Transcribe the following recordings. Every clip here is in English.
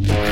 Bye.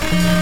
Música